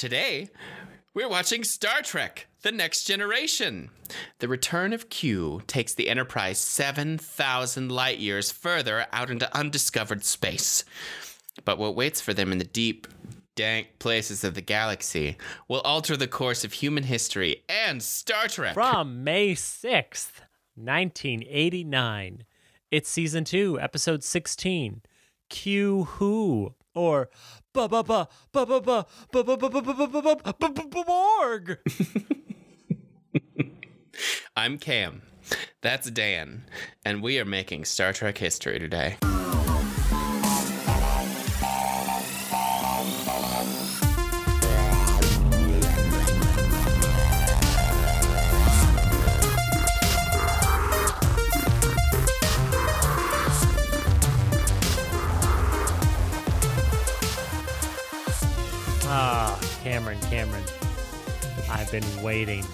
Today, we're watching Star Trek The Next Generation. The return of Q takes the Enterprise 7,000 light years further out into undiscovered space. But what waits for them in the deep, dank places of the galaxy will alter the course of human history and Star Trek. From May 6th, 1989. It's season 2, episode 16. Q Who or ba ba ba ba ba ba ba ba ba ba ba ba ba ba ba Borg. I'm Cam. That's Dan. And we are making Star Trek history today. I've been waiting.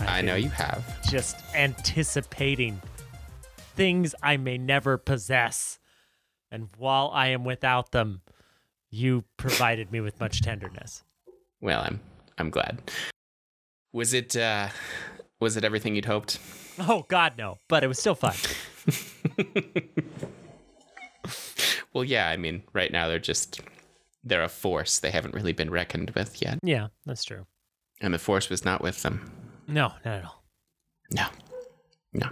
I've I know been you have. Just anticipating things I may never possess. And while I am without them, you provided me with much tenderness. Well, I'm I'm glad. Was it uh was it everything you'd hoped? Oh God, no! But it was still fun. Well, yeah, I mean, right now they're just they're a force. They haven't really been reckoned with yet. Yeah, that's true. And the force was not with them. No, not at all. No. No.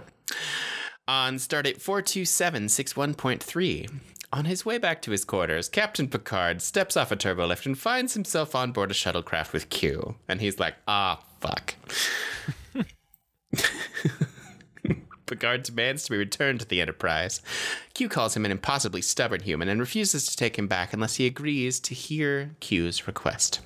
On stardate 42761.3, on his way back to his quarters, Captain Picard steps off a turbolift and finds himself on board a shuttlecraft with Q. And he's like, ah, fuck. Picard demands to be returned to the Enterprise. Q calls him an impossibly stubborn human and refuses to take him back unless he agrees to hear Q's request.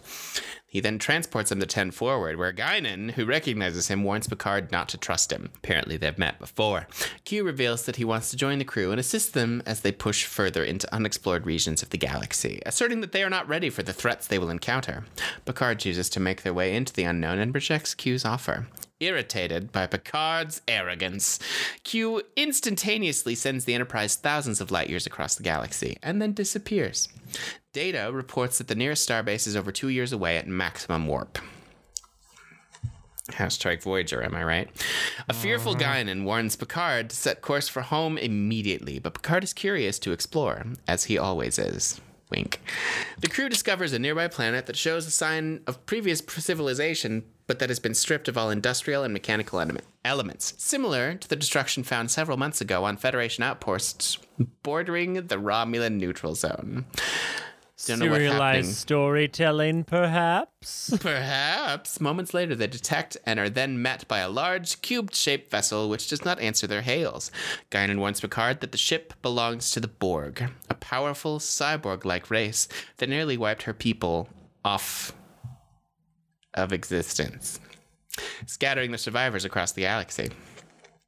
He then transports him to 10 forward, where Guinan, who recognizes him, warns Picard not to trust him. Apparently, they've met before. Q reveals that he wants to join the crew and assist them as they push further into unexplored regions of the galaxy, asserting that they are not ready for the threats they will encounter. Picard chooses to make their way into the unknown and rejects Q's offer. Irritated by Picard's arrogance, Q instantaneously sends the Enterprise thousands of light years across the galaxy and then disappears. Data reports that the nearest starbase is over two years away at maximum warp. Hashtag Voyager, am I right? A fearful Guinan warns Picard to set course for home immediately, but Picard is curious to explore, as he always is. Wink. The crew discovers a nearby planet that shows a sign of previous civilization, but that has been stripped of all industrial and mechanical element- elements, similar to the destruction found several months ago on Federation outposts bordering the Romulan neutral zone. Don't know what happened. Serialized storytelling, perhaps. Perhaps. Moments later, they detect and are then met by a large, cube shaped vessel which does not answer their hails. Guinan warns Picard that the ship belongs to the Borg, a powerful cyborg like race that nearly wiped her people off of existence, scattering the survivors across the galaxy.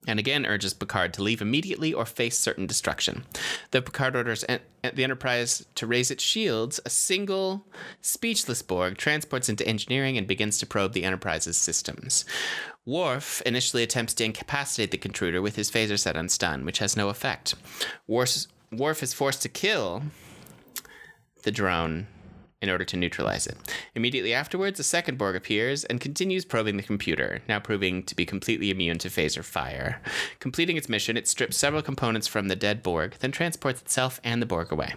And again urges Picard to leave immediately or face certain destruction. Though Picard orders en- the Enterprise to raise its shields, a single, speechless Borg transports into engineering and begins to probe the Enterprise's systems. Worf initially attempts to incapacitate the intruder with his phaser set on stun, which has no effect. Worf, Worf is forced to kill the drone in order to neutralize it. Immediately afterwards, a second Borg appears and continues probing the computer, now proving to be completely immune to phaser fire. Completing its mission, it strips several components from the dead Borg, then transports itself and the Borg away.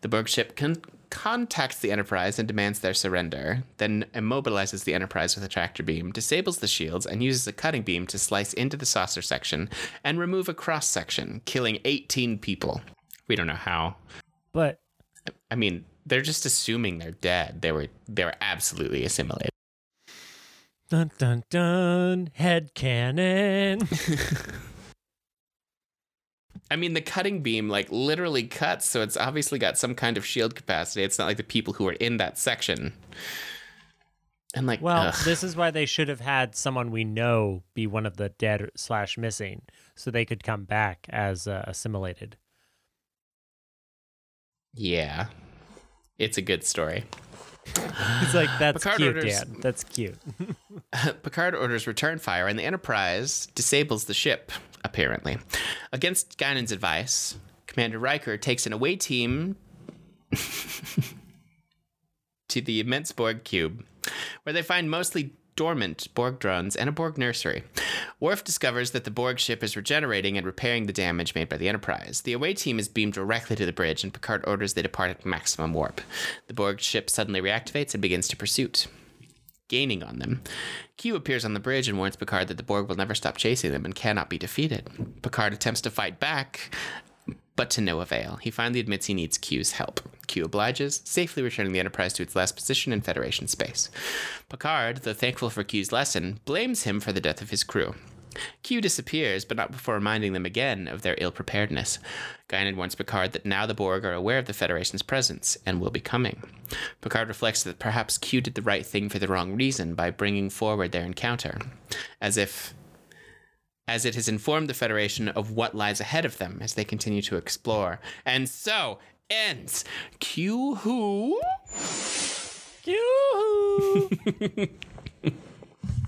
The Borg ship con- contacts the Enterprise and demands their surrender, then immobilizes the Enterprise with a tractor beam, disables the shields, and uses a cutting beam to slice into the saucer section and remove a cross section, killing 18 people. We don't know how. But I mean, they're just assuming they're dead. They were they were absolutely assimilated. dun dun dun, head canon. I mean, the cutting beam like literally cuts, so it's obviously got some kind of shield capacity. It's not like the people who are in that section. And like, Well, ugh. this is why they should have had someone we know be one of the dead slash missing, so they could come back as uh, assimilated. yeah, it's a good story. It's like that's Picard cute, orders- Dad. That's cute. Picard orders return fire, and the Enterprise disables the ship, apparently. Against Guinan's advice, Commander Riker takes an away team to the immense Borg cube. where they find mostly dormant Borg drones and a Borg nursery. Worf discovers that the Borg ship is regenerating and repairing the damage made by the Enterprise. The away team is beamed directly to the bridge, and Picard orders they depart at maximum warp. The Borg ship suddenly reactivates and begins to pursuit gaining on them. Q appears on the bridge and warns Picard that the Borg will never stop chasing them and cannot be defeated. Picard attempts to fight back, but to no avail. He finally admits he needs Q's help. Q obliges, safely returning the Enterprise to its last position in Federation space. Picard, though thankful for Q's lesson, blames him for the death of his crew. Q disappears, but not before reminding them again of their ill preparedness. Guinan warns Picard that now the Borg are aware of the Federation's presence and will be coming. Picard reflects that perhaps Q did the right thing for the wrong reason by bringing forward their encounter, as if as it has informed the Federation of what lies ahead of them as they continue to explore. And so ends Q Who. Yoo-hoo.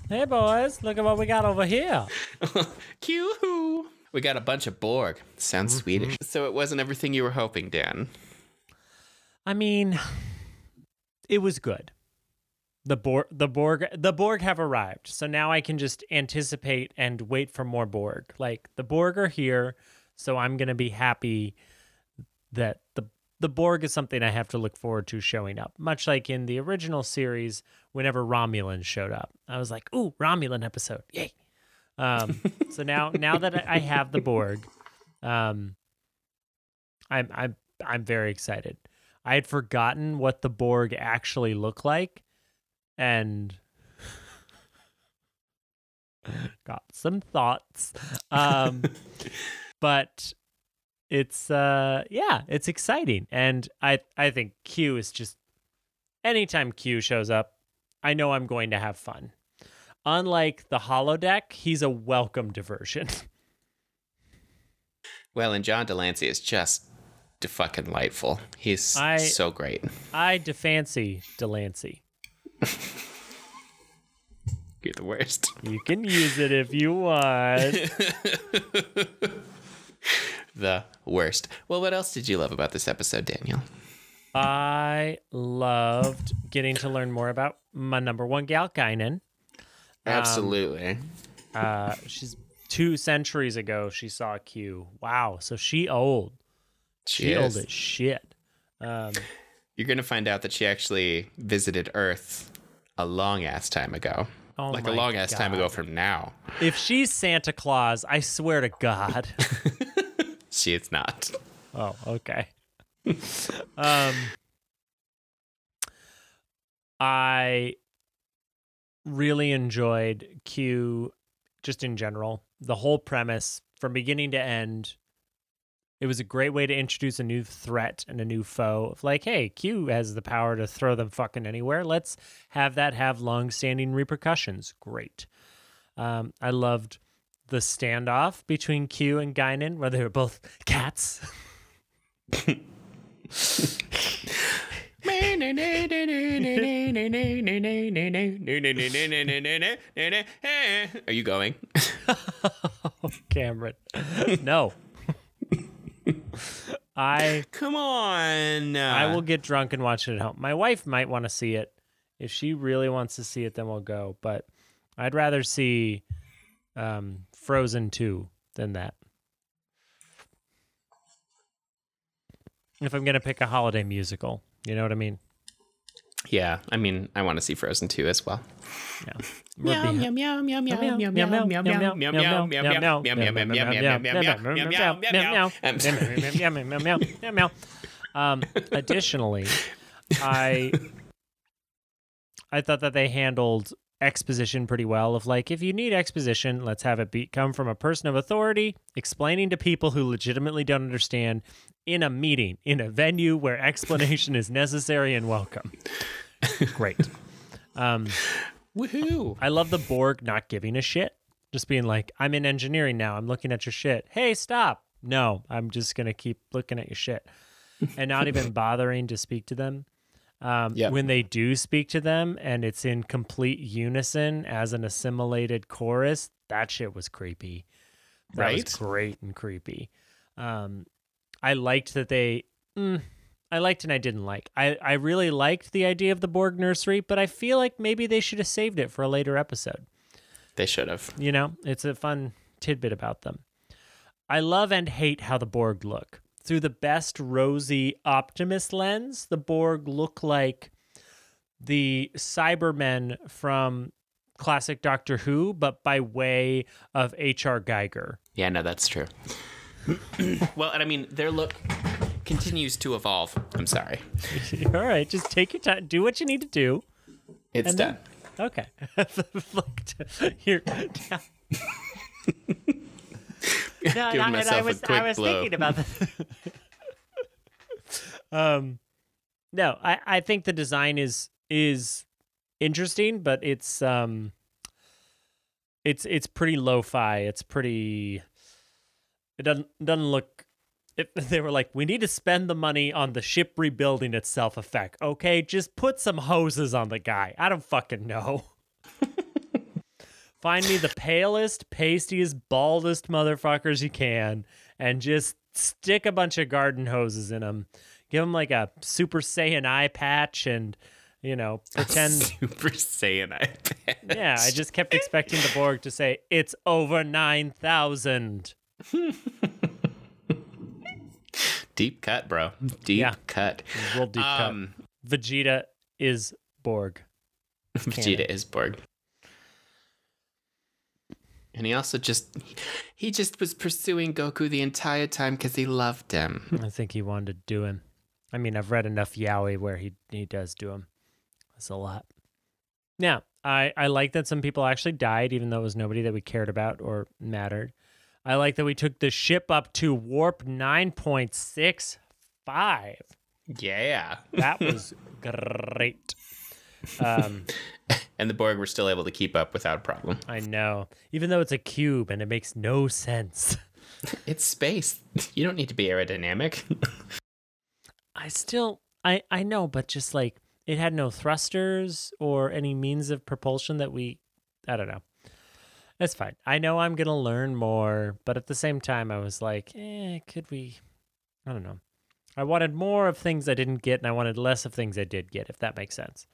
hey boys, look at what we got over here. Q Who. We got a bunch of Borg. Sounds mm-hmm. Swedish. So it wasn't everything you were hoping, Dan. I mean, it was good. The Borg, the Borg, the Borg have arrived. So now I can just anticipate and wait for more Borg. Like the Borg are here, so I'm gonna be happy that the the Borg is something I have to look forward to showing up. Much like in the original series, whenever Romulans showed up, I was like, "Ooh, Romulan episode, yay!" Um, so now, now that I have the Borg, um, I'm I'm I'm very excited. I had forgotten what the Borg actually look like, and got some thoughts. Um, but it's uh, yeah, it's exciting, and I I think Q is just anytime Q shows up, I know I'm going to have fun. Unlike the holodeck, he's a welcome diversion. Well, and John de Lancie is just de fucking delightful. He's I- so great. I defancy Delancey. You're the worst. You can use it if you want. the worst. Well, what else did you love about this episode, Daniel? I loved getting to learn more about my number one gal, Guinan. Absolutely. Uh, she's two centuries ago. She saw Q. Wow, so she old. she She old as shit. Um, You're going to find out that she actually visited Earth a long ass time ago. oh like a long ass time ago from now. If she's Santa Claus, I swear to God. She is not. Oh, okay. um, I really enjoyed Q just in general. The whole premise from beginning to end. It was a great way to introduce a new threat and a new foe. Of like, hey, Q has the power to throw them fucking anywhere. Let's have that have long-standing repercussions. Great. Um, I loved the standoff between Q and Guinan, where they were both cats. Are you going? Cameron. no. I Come on. I will get drunk and watch it at home. My wife might want to see it. If she really wants to see it, then we'll go. But I'd rather see um, Frozen 2 than that. If I'm to pick a holiday musical, you know what I mean? Yeah, I mean, I want to see Frozen 2 as well. Yeah. We're behi- meow meow meow, meow, meow, meow, meow, meow, meow, meow, meow, meow, meow, meow, meow, meow, meow, meow, meow, meow. Um, additionally, I I thought that they handled exposition pretty well. Of like, if you need exposition, let's have it be come from a person of authority explaining to people who legitimately don't understand in a meeting, in a venue where explanation is necessary and welcome. Great. Um, Woohoo! I love the Borg not giving a shit. Just being like, I'm in engineering now. I'm looking at your shit. Hey, stop. No, I'm just going to keep looking at your shit. And not even bothering to speak to them. Um, Yep. When they do speak to them and it's in complete unison as an assimilated chorus, that shit was creepy. That Right? was great and creepy. Um, I liked that they. Mm, I liked and I didn't like. I, I really liked the idea of the Borg nursery, but I feel like maybe they should have saved it for a later episode. They should have. You know, it's a fun tidbit about them. I love and hate how the Borg look. Through the best rosy optimist lens, the Borg look like the Cybermen from classic Doctor Who, but by way of H.R. Giger. Yeah, no, that's true. Well, and I mean, their look continues to evolve. I'm sorry. All right, just take your time. Do what you need to do. It's done. then- Okay. Look to- Here. No, Giving no, and I was a quick I was blow. thinking about that. um, no, I I think the design is is interesting, but it's um, it's it's pretty lo-fi. It's pretty. It doesn't doesn't look. If they were like, we need to spend the money on the ship rebuilding itself effect. Okay, just put some hoses on the guy. I don't fucking know. Find me the palest, pastiest, baldest motherfuckers you can, and just stick a bunch of garden hoses in them. Give them like a Super Saiyan eye patch, and you know, pretend. Super Saiyan eye patch. yeah, I just kept expecting the Borg to say it's over nine thousand. Deep cut, bro. Deep Yeah. cut. Real deep cut. Um, Vegeta is Borg. Vegeta is Borg. And he also just he just was pursuing Goku the entire time because he loved him. I think he wanted to do him. I mean, I've read enough Yaoi where he he does do him. That's a lot. Now, I I like that some people actually died, even though it was nobody that we cared about or mattered. I like that we took the ship up to warp nine point six five. Yeah. That was great. Um, And the Borg were still able to keep up without problem. I know, even though it's a cube and it makes no sense. It's space. You don't need to be aerodynamic. I still I I know, but just like it had no thrusters or any means of propulsion that we I don't know. That's fine. I know I'm gonna learn more, but at the same time I was like, eh, could we I don't know. I wanted more of things I didn't get and I wanted less of things I did get, if that makes sense.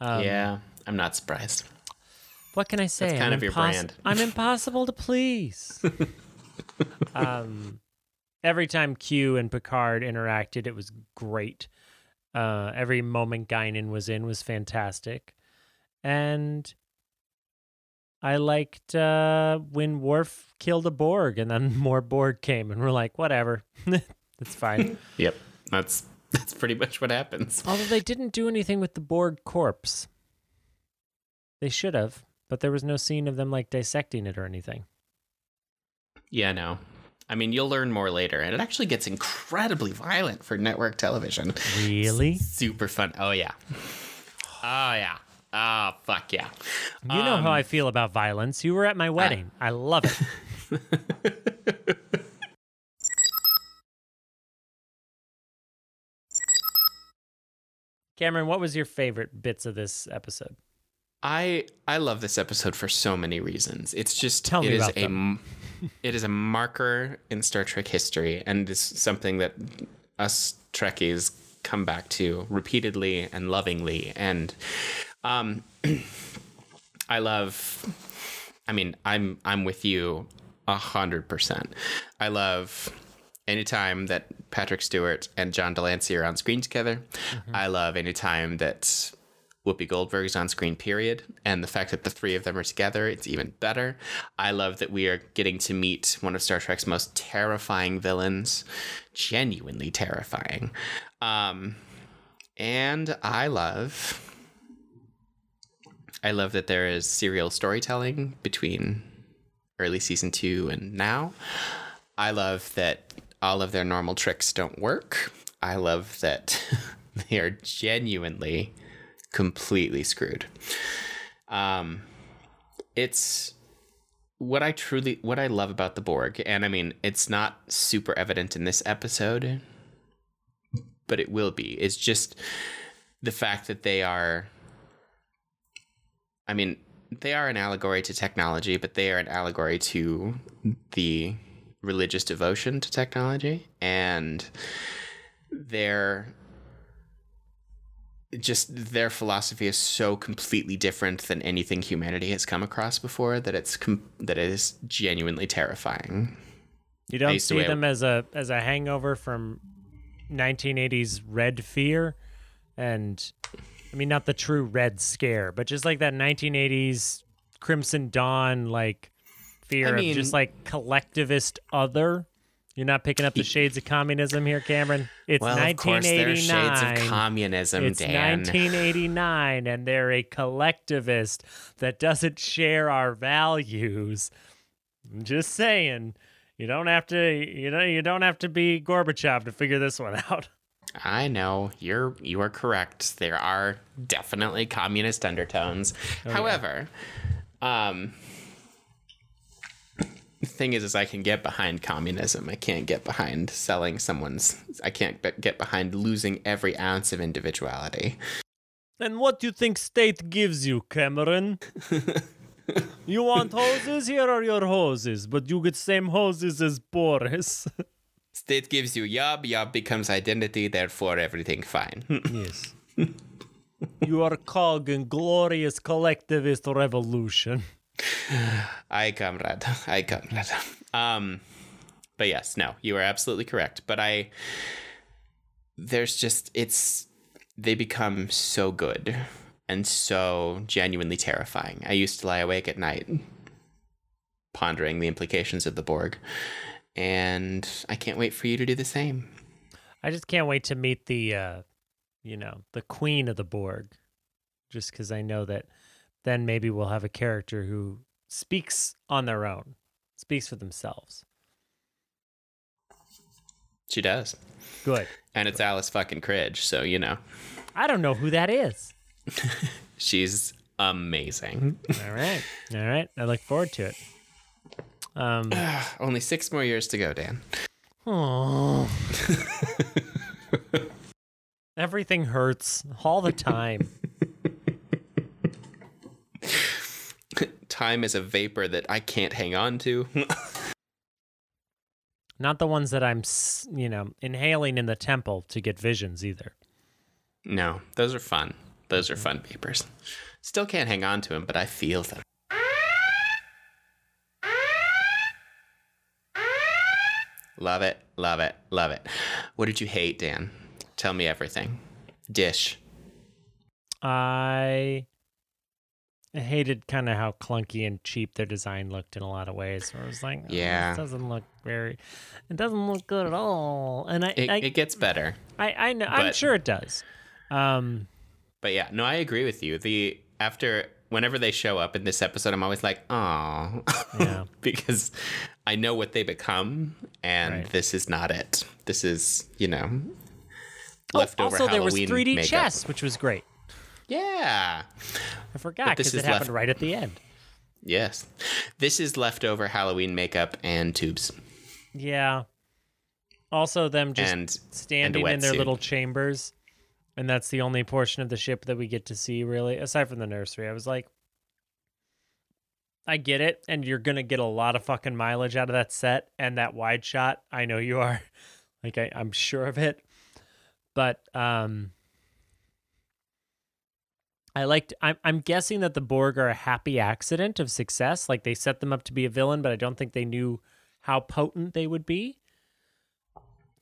Um, yeah, I'm not surprised. What can I say? kind I'm of your brand. I'm impossible to please. um, every time Q and Picard interacted, it was great. Uh, every moment Guinan was in was fantastic, and I liked uh, when Worf killed a Borg, and then more Borg came, and we're like, whatever, that's fine. Yep. That's that's pretty much what happens. Although they didn't do anything with the Borg corpse, they should have, but there was no scene of them like dissecting it or anything. Yeah, no. I mean, you'll learn more later, and it actually gets incredibly violent for network television. Really? Super fun. Oh yeah. Oh yeah. Oh fuck yeah. You know how Um, I feel about violence. You were at my wedding. I love it. Cameron, what was your favorite bits of this episode? I I love this episode for so many reasons. It's just Tell me it is about a it is a marker in Star Trek history, and is something that us Trekkies come back to repeatedly and lovingly. And um, I love. I mean, I'm I'm with you a hundred percent. I love anytime that Patrick Stewart and John de Lancie are on screen together. I love anytime that Whoopi Goldberg's on screen, period. And the fact that the three of them are together, it's even better. I love that we are getting to meet one of Star Trek's most terrifying villains, genuinely terrifying. Um, and I love. I love that there is serial storytelling between early season two and now. I love that all of their normal tricks don't work. I love that they are genuinely completely screwed. Um, it's what I truly what I love about the Borg, and I mean it's not super evident in this episode, but it will be. It's just the fact that they are. I mean, they are an allegory to technology, but they are an allegory to the religious devotion to technology, and they're just their philosophy is so completely different than anything humanity has come across before that it's com- that it is genuinely terrifying. You don't see them as a as a hangover from 1980s Red Fear, and I mean not the true Red Scare, but just like that 1980s Crimson Dawn like fear I of just like collectivist other. You're not picking up the shades of communism here, Cameron. It's Well, of course, there are shades 1989. of communism, It's Dan. 1989, and they're a collectivist that doesn't share our values. I'm just saying, you don't have to, you know, you don't have to be Gorbachev to figure this one out. I know you're you are correct. There are definitely communist undertones. Oh, However, um, the thing is, is I can get behind communism. I can't get behind selling someone's. I can't get behind losing every ounce of individuality. And what do you think state gives you, Cameron? you want hoses? Here are your hoses, but you get same hoses as Boris. State gives you yob, yob becomes identity. Therefore, everything fine. yes. you are cog in glorious collectivist revolution. I comrade. Aye, comrade. Um, but yes, no, you are absolutely correct. But I, there's just it's they become so good and so genuinely terrifying. I used to lie awake at night pondering the implications of the Borg, and I can't wait for you to do the same. I just can't wait to meet the, uh, you know, the queen of the Borg, just because I know that then maybe we'll have a character who speaks on their own, speaks for themselves. She does, Good. and it's Alice fucking Krige, so you know I don't know who that is. she's amazing. All right. All right. I look forward to it. Um, Only six more years to go, Dan. oh. Everything hurts all the time. Time is a vapor that I can't hang on to. Not the ones that I'm, you know, inhaling in the temple to get visions either. no, those are fun. Those are fun vapors. Still can't hang on to them, but I feel them. Love it, love it, love it. What did you hate, Dan? Tell me everything. Dish. I hated kind of how clunky and cheap their design looked in a lot of ways. Where I was like, oh, Yeah. this doesn't look very, it doesn't look good at all. And I, It, I, it gets better. I, I know, I'm sure it does. Um, But yeah, no, I agree with you. The after whenever they show up in this episode, I'm always like, oh, Yeah. because I know what they become, and Right. this is not it. This is, you know, oh, leftover also there was 3D makeup. chess, which was great. Yeah. I forgot because it happened left- right at the end. Yes. This is leftover Halloween makeup and tubes Yeah. Also, them just and standing in their wetsuit. little chambers, and that's the only portion of the ship that we get to see, really, aside from the nursery. I was like, I get it, and you're gonna get a lot of fucking mileage out of that set and that wide shot. I know you are, like I, I'm sure of it. But um, I liked. I'm I'm guessing that the Borg are a happy accident of success. Like they set them up to be a villain, but I don't think they knew how potent they would be.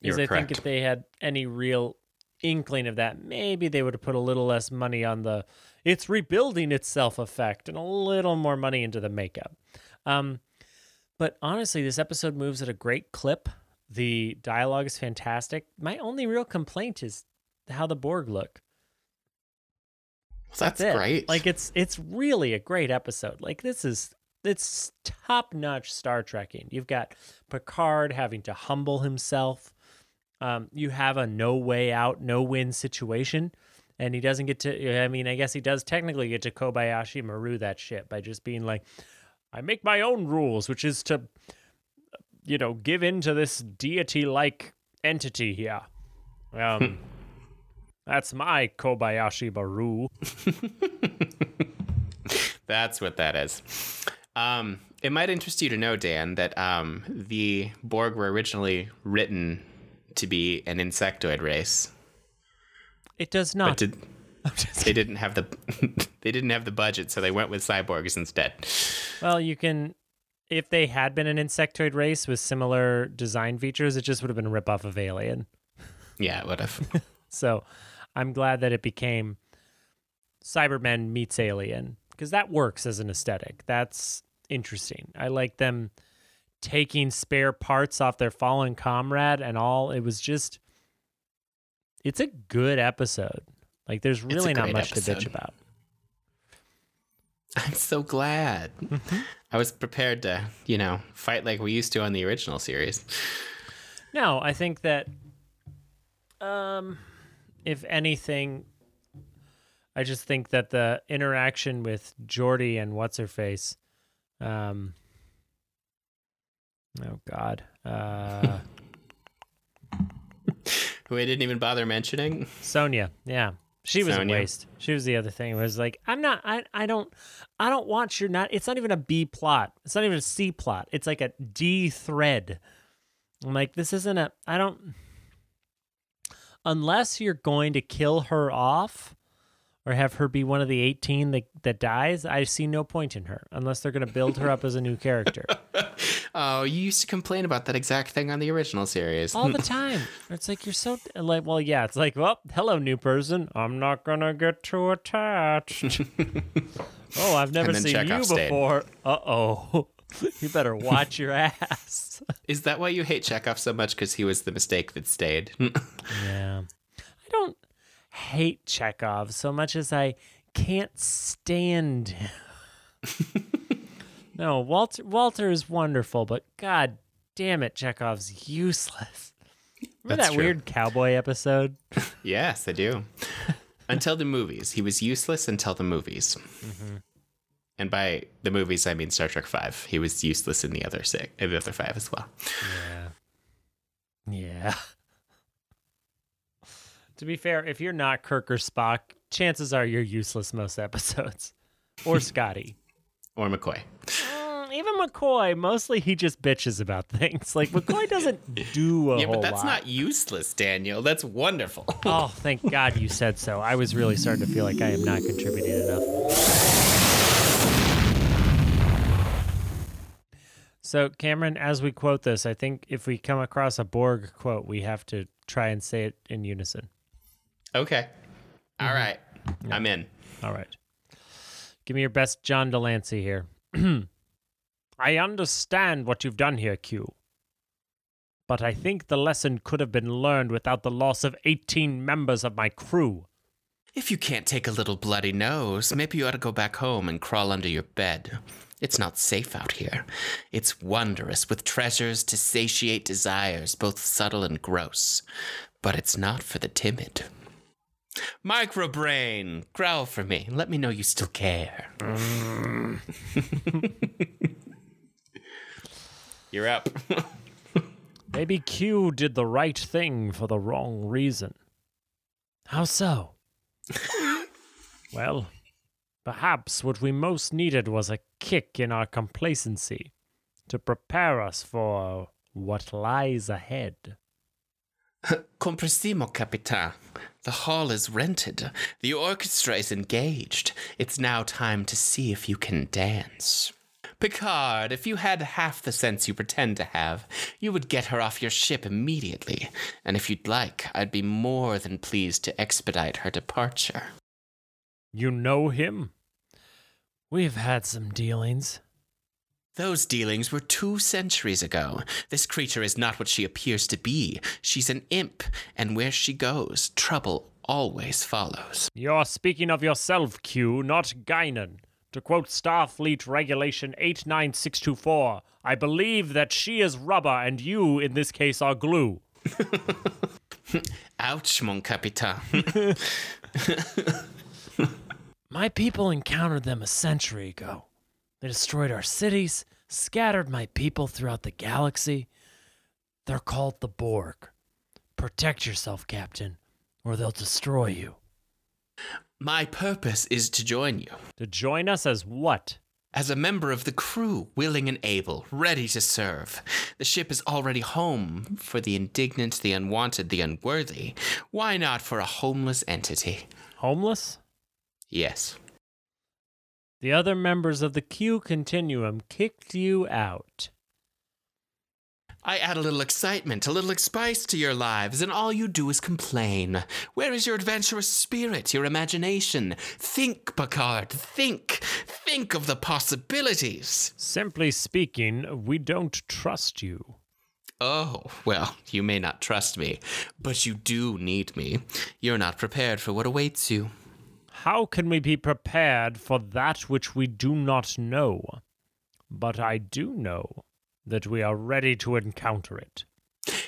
Because I think if they had any real inkling of that, maybe they would have put a little less money on the it's rebuilding itself effect and a little more money into the makeup. Um, but honestly, this episode moves at a great clip. The dialogue is fantastic. My only real complaint is how the Borg look. That's it. great. Like it's it's really a great episode. Like this is it's top notch Star Trekking. You've got Picard having to humble himself. Um, you have a no way out, no win situation, and he doesn't get to. I mean, I guess he does technically get to Kobayashi Maru that shit by just being like, "I make my own rules," which is to, you know, give in to this deity-like entity here. Um, that's my Kobayashi Maru. That's what that is. Um, it might interest you to know, Dan, that um, the Borg were originally written to be an insectoid race, It does not. did They didn't have the they didn't have the budget, so they went with cyborgs instead. Well, you can. If they had been an insectoid race with similar design features, it just would have been a ripoff of Alien. Yeah, it would have. So I'm glad that it became Cybermen meets Alien because that works as an aesthetic. That's interesting. I like them taking spare parts off their fallen comrade and all. It was just, it's a good episode. Like, there's really not much to bitch about. I'm so glad. I was prepared to, you know, fight like we used to on the original series. No, I think that, um, if anything, I just think that the interaction with Geordi and what's her face, um, oh God, uh, Who I didn't even bother mentioning. Sonya, yeah, she was Sonya. a waste. She was the other thing. It was like, I'm not, I, I don't, I don't want your not. It's not even a B plot. It's not even a C plot. It's like a D thread. I'm like, this isn't a. I don't. Unless you're going to kill her off, or have her be one of the 18 that that dies, I see no point in her. Unless they're going to build her up as a new character Oh, you used to complain about that exact thing on the original series. all the time. It's like you're so like, well, yeah. It's like, well, hello, new person. I'm not gonna get too attached. oh, I've never then seen you Chekov stayed. before. Uh oh. you better watch your ass. Is that why you hate Chekov so much? Because he was the mistake that stayed. Yeah. I don't hate Chekov so much as I can't stand him. No, Walter Walter is wonderful, but god damn it, Chekov's useless. Remember That's that true. weird cowboy episode? yes, I do. until the movies, he was useless until the movies. Mm-hmm. And by the movies, I mean Star Trek Five. He was useless in the other six, in the other five as well. Yeah. Yeah. to be fair, if you're not Kirk or Spock, chances are you're useless most episodes. Or Scotty. Or McCoy. Even McCoy, mostly he just bitches about things. Like McCoy doesn't do a Yeah, but that's lot. not useless, Daniel. That's wonderful. Oh, thank God you said so. I was really starting to feel like I am not contributing enough. So, Cameron, as we quote this, I think if we come across a Borg quote, we have to try and say it in unison. okay. All mm-hmm. right. I'm in. All right. Give me your best John de Lancie here. I understand what you've done here, Q. But I think the lesson could have been learned without the loss of 18 members of my crew. If you can't take a little bloody nose, maybe you ought to go back home and crawl under your bed. It's not safe out here. It's wondrous, with treasures to satiate desires, both subtle and gross. But it's not for the timid. Microbrain, growl for me. Let me know you still care. You're up. Maybe Q did the right thing for the wrong reason. How so? well, perhaps what we most needed was a kick in our complacency to prepare us for what lies ahead. Compressimo, Capitan. The hall is rented. The orchestra is engaged. It's now time to see if you can dance. Picard, if you had half the sense you pretend to have, you would get her off your ship immediately. And if you'd like, I'd be more than pleased to expedite her departure. You know him? We've had some dealings. Those dealings were two centuries ago. This creature is not what she appears to be. She's an imp, and where she goes, trouble always follows. You're speaking of yourself, Q, not Guinan. To quote Starfleet Regulation 89624, I believe that she is rubber and you, in this case, are glue. Ouch, mon capitan. My people encountered them a century ago. They destroyed our cities, scattered my people throughout the galaxy. They're called the Borg. Protect yourself, Captain, or they'll destroy you. My purpose is to join you. To join us as what? As a member of the crew, willing and able, ready to serve. The ship is already home for the indignant, the unwanted, the unworthy. Why not for a homeless entity? homeless? Yes. The other members of the Q Continuum kicked you out. I add a little excitement, a little spice to your lives, and all you do is complain. Where is your adventurous spirit, your imagination? Think, Picard, think. Think of the possibilities. Simply speaking, we don't trust you. Oh, well, you may not trust me, but you do need me. You're not prepared for what awaits you. How can we be prepared for that which we do not know? But I do know that we are ready to encounter it.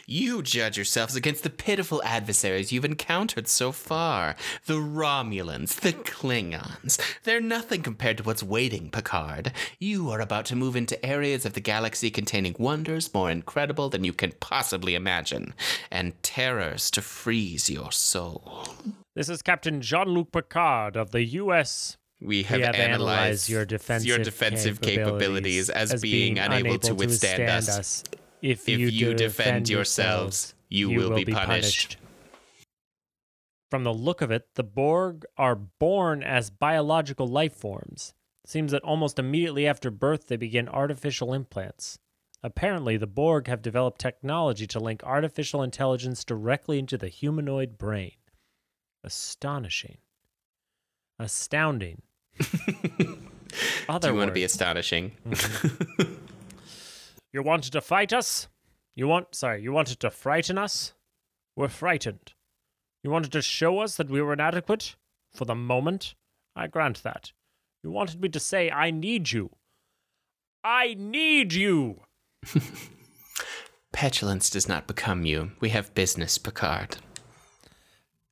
You judge yourselves against the pitiful adversaries you've encountered so far. The Romulans, the Klingons. They're nothing compared to what's waiting, Picard. You are about to move into areas of the galaxy containing wonders more incredible than you can possibly imagine, and terrors to freeze your soul. This is Captain Jean Luc Picard of the U.S. We have, we have analyzed, analyzed your defensive, your defensive capabilities, as, being, unable, to withstand, us. If, If you, you defend defend yourselves, you will be punished. From the look of it, the Borg are born as biological life forms. Seems that almost immediately after birth they begin artificial implants. Apparently, the Borg have developed technology to link artificial intelligence directly into the humanoid brain. Astonishing. Astounding. Other Do you want to be astonishing? Mm-hmm. You wanted to fight us? You want sorry, you wanted to frighten us? We're frightened. You wanted to show us that we were inadequate? For the moment? I grant that. You wanted me to say I need you. I need you. Petulance does not become you. We have business, Picard.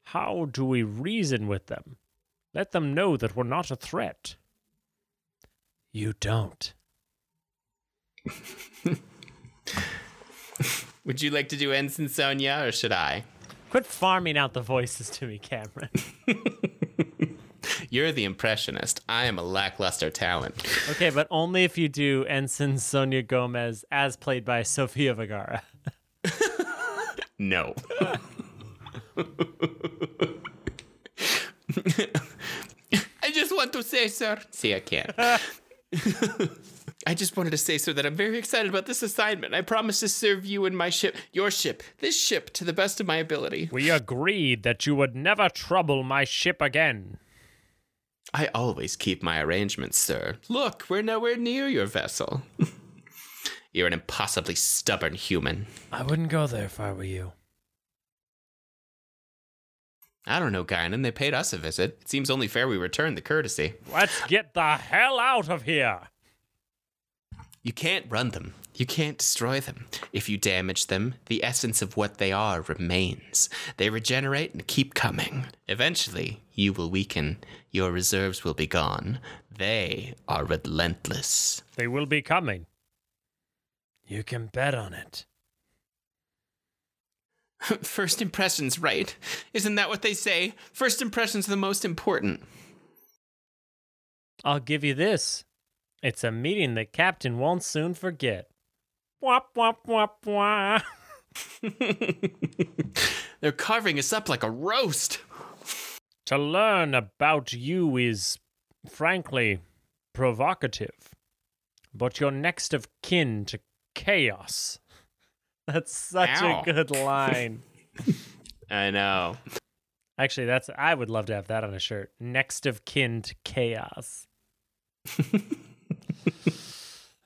How do we reason with them? Let them know that we're not a threat. You don't. Would you like to do Ensign Sonya, or should I? Quit farming out the voices to me, Cameron. You're the impressionist. I am a lackluster talent. Okay, but only if you do Ensign Sonya Gomez as played by Sofia Vergara. No. I just want to say, sir. See, I can't. I just wanted to say, sir, that I'm very excited about this assignment. I promise to serve you and my ship, your ship, this ship, to the best of my ability. We agreed that you would never trouble my ship again. I always keep my arrangements, sir. Look, we're nowhere near your vessel. You're an impossibly stubborn human. I wouldn't go there if I were you. I don't know, Guinan. They paid us a visit. It seems only fair we return the courtesy. Let's get the hell out of here. You can't run them. You can't destroy them. If you damage them, the essence of what they are remains. They regenerate and keep coming. Eventually, you will weaken. Your reserves will be gone. They are relentless. They will be coming. You can bet on it. First impressions, right? Isn't that what they say? First impressions are the most important. I'll give you this. It's a meeting the captain won't soon forget. Wop, wop, wop, wah. They're carving us up like a roast. To learn about you is, frankly, provocative. But you're next of kin to chaos. That's such Ow. a good line. I know. Actually, that's I would love to have that on a shirt. Next of kin to chaos.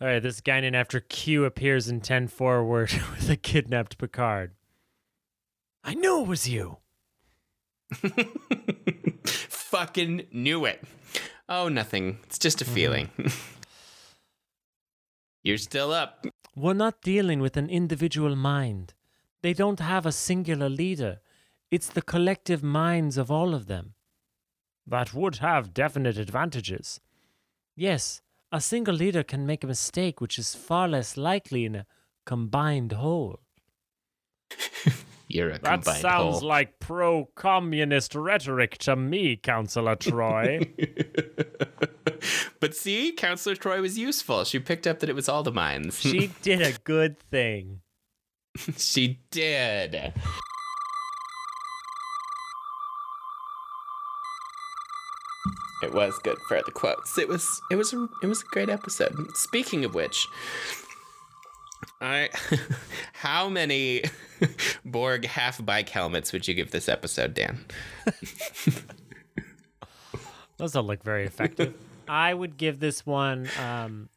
All right, this guy in after Q appears in 10 forward with a kidnapped Picard. I knew it was you. Fucking knew it. Oh, nothing. It's just a mm-hmm. feeling. You're still up. We're not dealing with an individual mind. They don't have a singular leader. It's the collective minds of all of them. That would have definite advantages. Yes, a single leader can make a mistake which is far less likely in a combined whole. You're a That combined sounds whole. like pro communist rhetoric to me, Councillor Troi. but see, Counselor Troi was useful. She picked up that it was all the mines. she did a good thing. she did. It was good for the quotes. It was it was a, it was a great episode. Speaking of which, I how many Borg half bike helmets would you give this episode, Dan? Those don't look very effective. I would give this one um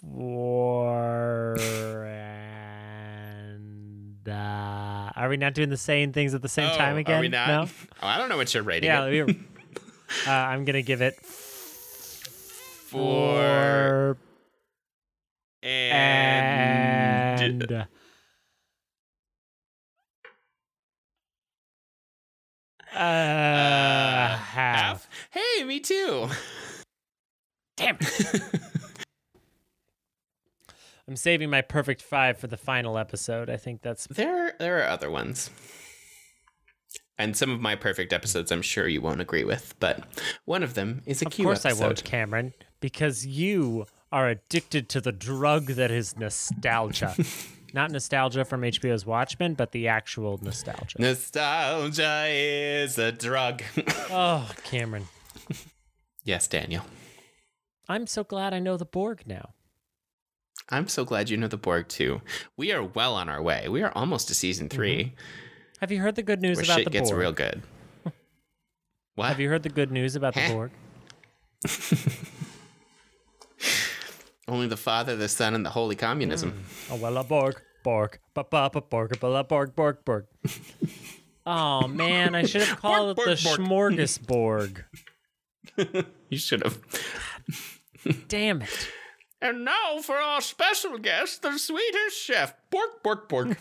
four and uh, are we not doing the same things at the same time again? Are we not? No. Oh, I don't know what you're rating. Yeah, we uh, I'm gonna give it four four and, and uh, uh, half. Hey, me too. Damn. I'm saving my perfect five for the final episode. I think that's There, there are other ones. And some of my perfect episodes, I'm sure you won't agree with, but one of them is a of Q course episode. I won't, Cameron, because you are addicted to the drug that is nostalgia. Not nostalgia from HBO's Watchmen, but the actual nostalgia. Nostalgia is a drug. Oh, Cameron. yes, Daniel. I'm so glad I know the Borg now. I'm so glad you know the Borg too. We are well on our way. We are almost to season mm-hmm. 3 Have you heard the good news where about shit the gets Borg? real good. What? Have you heard the good news about the Borg? Only the Father, the Son, and the Holy Communism. Oh well, a Borg, Borg, ba ba ba Borg, ba la Borg, Borg, Borg. Oh man, I should have called Borg, it the Borg, Smorgasborg. You should have. Damn it! And now for our special guest, the sweetest chef, Bork, Bork, Bork.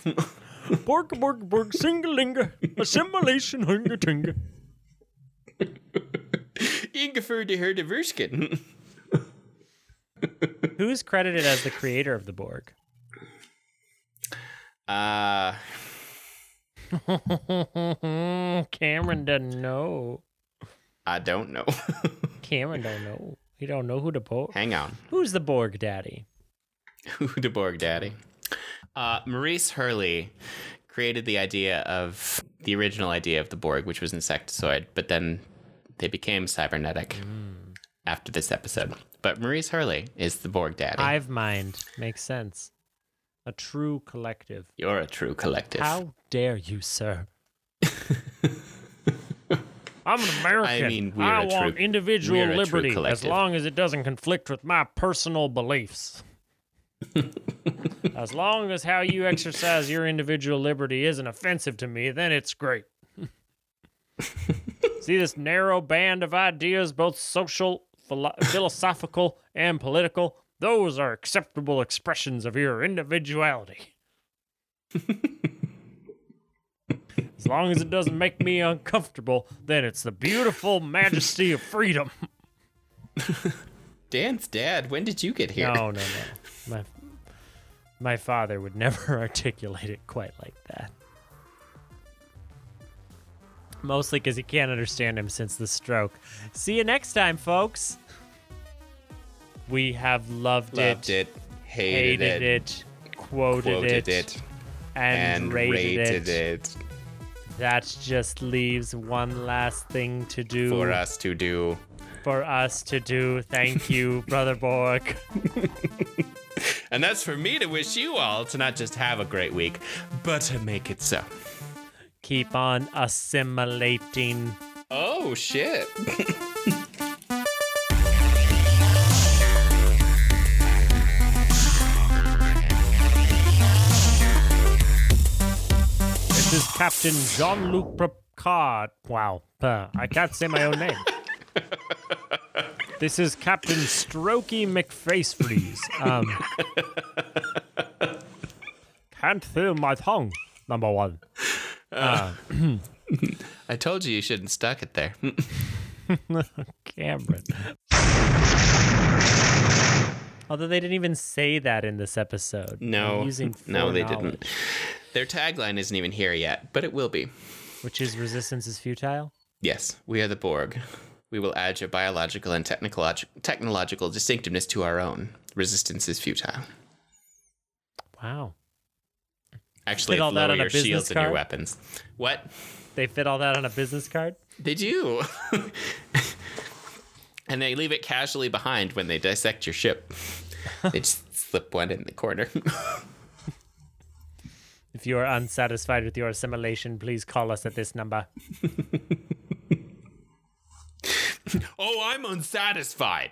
Borg, Borg, Borg, singalinga, assimilation, hunga tinga. Ingefur de Herdevurskin. Who's credited as the creator of the Borg? Uh, Cameron doesn't know. I don't know. Cameron don't know. He don't know who the Borg. Hang on. Who's the Borg daddy? Who the Borg Daddy? Uh, Maurice Hurley created the idea of the original idea of the Borg, which was insectoid, but then they became cybernetic after this episode. But Maurice Hurley is the Borg Daddy. Hive mind makes sense. A true collective. You're a true collective. How dare you, sir? I'm an American. I mean, we're I a want true- individual liberty as long as it doesn't conflict with my personal beliefs. as long as how you exercise your individual liberty isn't offensive to me, then it's great. See this narrow band of ideas, both social, philo- philosophical, and political? Those are acceptable expressions of your individuality. As long as it doesn't make me uncomfortable, then it's the beautiful majesty of freedom. Dan's dad, when did you get here? No, no, no. My, my father would never articulate it quite like that. Mostly because he can't understand him since the stroke. See you next time, folks. We have loved, Loved it, it, hated, hated it, it, quoted, quoted it, it, and, and rated, it. it That just leaves one last thing to do for us to do. for us to do. Thank you, Brother Borg. And that's for me to wish you all to not just have a great week, but to make it so. Keep on assimilating. Oh, shit. This is Captain Jean Luc Picard. Wow, uh, I can't say my own name. this is Captain Strokey McFacefreeze. Um, can't feel my tongue. Number one. Uh, I told you you shouldn't stuck it there. Cameron. Although they didn't even say that in this episode. No, no, they didn't. Their tagline isn't even here yet, but it will be. Which is resistance is futile. Yes, we are the Borg. We will add your biological and technolog- technological distinctiveness to our own. Resistance is futile. Wow. Actually, Put all that on a your business shields and your card? weapons. What? they fit all that on a business card. They do. and they leave it casually behind when they dissect your ship. they just slip one in the corner. If you are unsatisfied with your assimilation, please call us at this number. oh, I'm unsatisfied.